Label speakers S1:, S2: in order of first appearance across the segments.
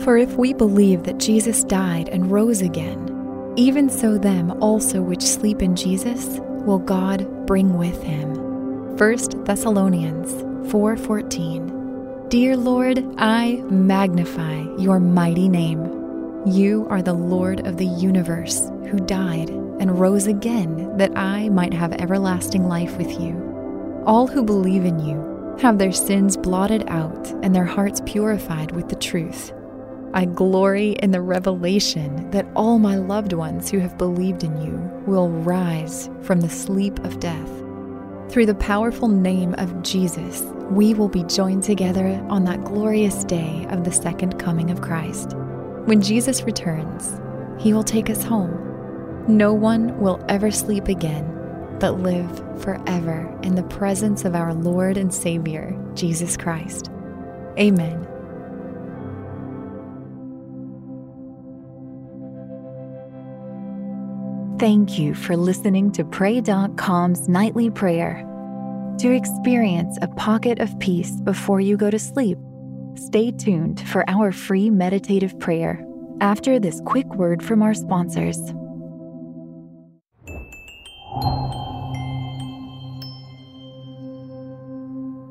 S1: For if we believe that Jesus died and rose again, even so them also which sleep in Jesus will God bring with him. 1 Thessalonians 4:14 Dear Lord, I magnify your mighty name. You are the Lord of the universe who died and rose again that I might have everlasting life with you. All who believe in you have their sins blotted out and their hearts purified with the truth. I glory in the revelation that all my loved ones who have believed in you will rise from the sleep of death. Through the powerful name of Jesus, we will be joined together on that glorious day of the second coming of Christ. When Jesus returns, he will take us home. No one will ever sleep again, but live forever in the presence of our Lord and Savior, Jesus Christ. Amen. Thank you for listening to Pray.com's nightly prayer. To experience a pocket of peace before you go to sleep, stay tuned for our free meditative prayer after this quick word from our sponsors.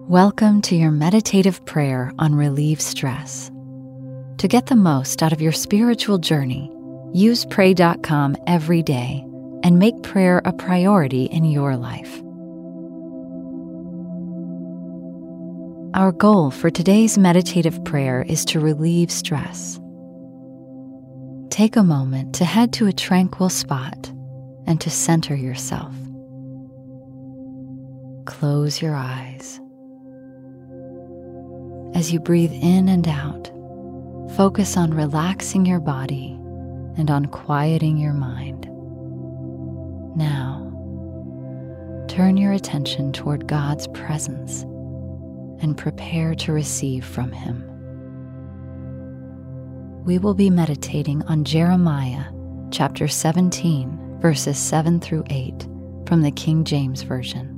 S2: Welcome to your meditative prayer on Relieve Stress. To get the most out of your spiritual journey, use Pray.com every day and make prayer a priority in your life. Our goal for today's meditative prayer is to relieve stress. Take a moment to head to a tranquil spot and to center yourself. Close your eyes. As you breathe in and out, focus on relaxing your body and on quieting your mind. Now, turn your attention toward God's presence and prepare to receive from Him. We will be meditating on Jeremiah chapter 17, verses 7 through 8 from the King James Version.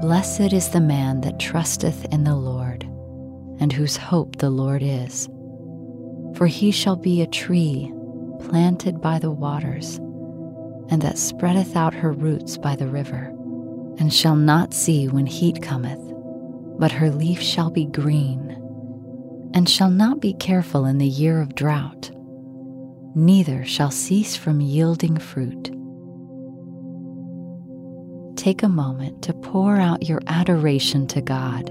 S2: Blessed is the man that trusteth in the Lord, and whose hope the Lord is for he shall be a tree planted by the waters, and that spreadeth out her roots by the river, and shall not see when heat cometh, but her leaf shall be green, and shall not be careful in the year of drought, neither shall cease from yielding fruit. Take a moment to pour out your adoration to God,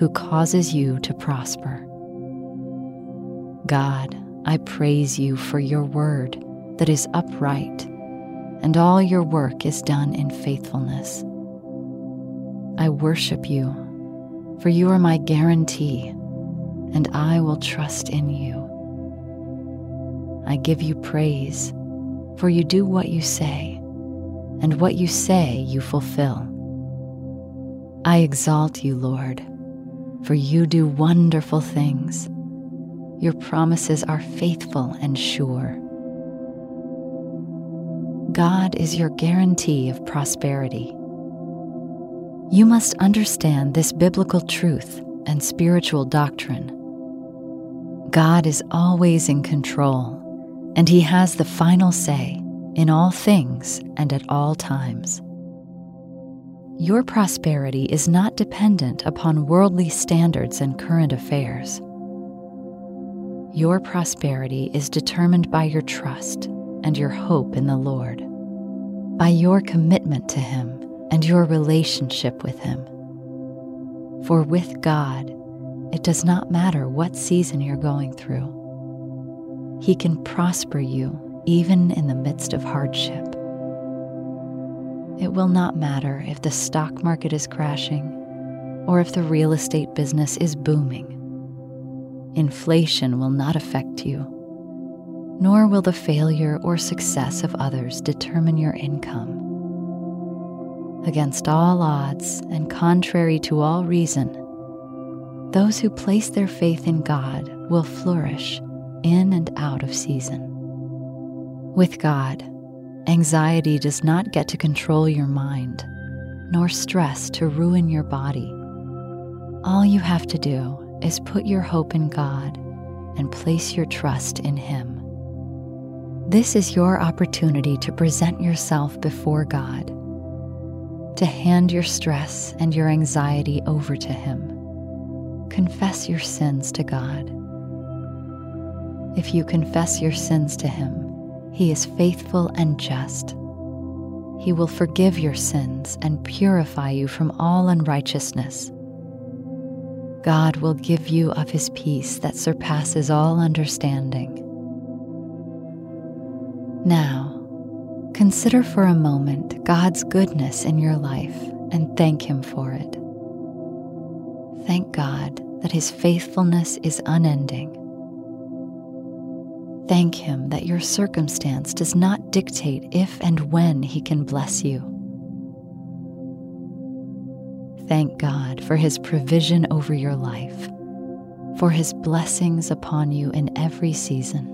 S2: who causes you to prosper. God, I praise you for your word that is upright, and all your work is done in faithfulness. I worship you, for you are my guarantee, and I will trust in you. I give you praise, for you do what you say, and what you say you fulfill. I exalt you, Lord, for you do wonderful things your promises are faithful and sure. God is your guarantee of prosperity. You must understand this biblical truth and spiritual doctrine. God is always in control, and He has the final say in all things and at all times. Your prosperity is not dependent upon worldly standards and current affairs. Your prosperity is determined by your trust and your hope in the Lord, by your commitment to Him and your relationship with Him. For with God, it does not matter what season you're going through. He can prosper you even in the midst of hardship. It will not matter if the stock market is crashing or if the real estate business is booming Inflation will not affect you, nor will the failure or success of others determine your income. Against all odds and contrary to all reason, those who place their faith in God will flourish in and out of season. With God, anxiety does not get to control your mind, nor stress to ruin your body. All you have to do is put your hope in God and place your trust in Him. This is your opportunity to present yourself before God, to hand your stress and your anxiety over to Him. Confess your sins to God. If you confess your sins to Him, He is faithful and just. He will forgive your sins and purify you from all unrighteousness. God will give you of His peace that surpasses all understanding. Now, consider for a moment God's goodness in your life and thank Him for it. Thank God that His faithfulness is unending. Thank Him that your circumstance does not dictate if and when He can bless you. Thank God for His provision over your life, for His blessings upon you in every season.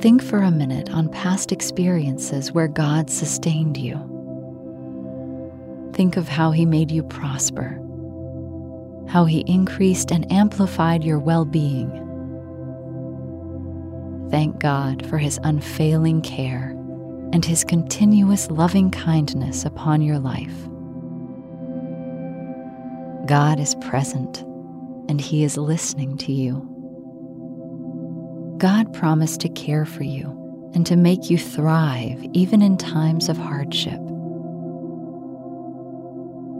S2: Think for a minute on past experiences where God sustained you. Think of how He made you prosper, how He increased and amplified your well being. Thank God for His unfailing care and His continuous loving kindness upon your life. God is present and He is listening to you. God promised to care for you and to make you thrive even in times of hardship.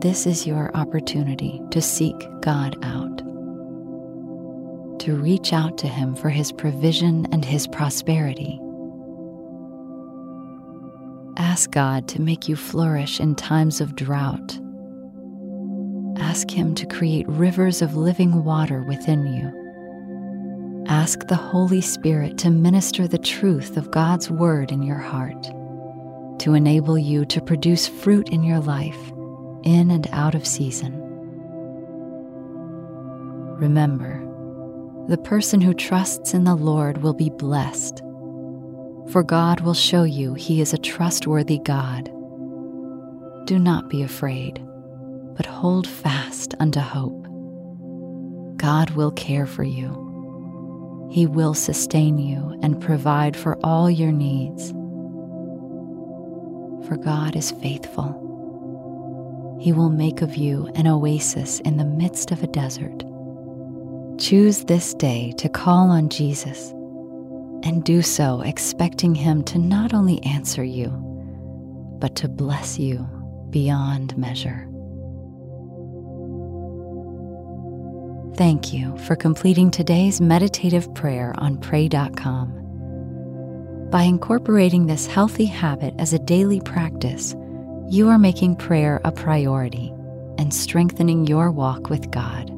S2: This is your opportunity to seek God out, to reach out to Him for His provision and His prosperity. Ask God to make you flourish in times of drought. Ask Him to create rivers of living water within you Ask the Holy Spirit to minister the truth of God's Word in your heart, to enable you to produce fruit in your life, in and out of season. Remember, the person who trusts in the Lord will be blessed, for God will show you He is a trustworthy God. Do not be afraid, but hold fast unto hope. God will care for you he will sustain you and provide for all your needs. For God is faithful. He will make of you an oasis in the midst of a desert. Choose this day to call on Jesus and do so expecting Him to not only answer you, but to bless you beyond measure. Thank you for completing today's meditative prayer on Pray.com. By incorporating this healthy habit as a daily practice, you are making prayer a priority and strengthening your walk with God.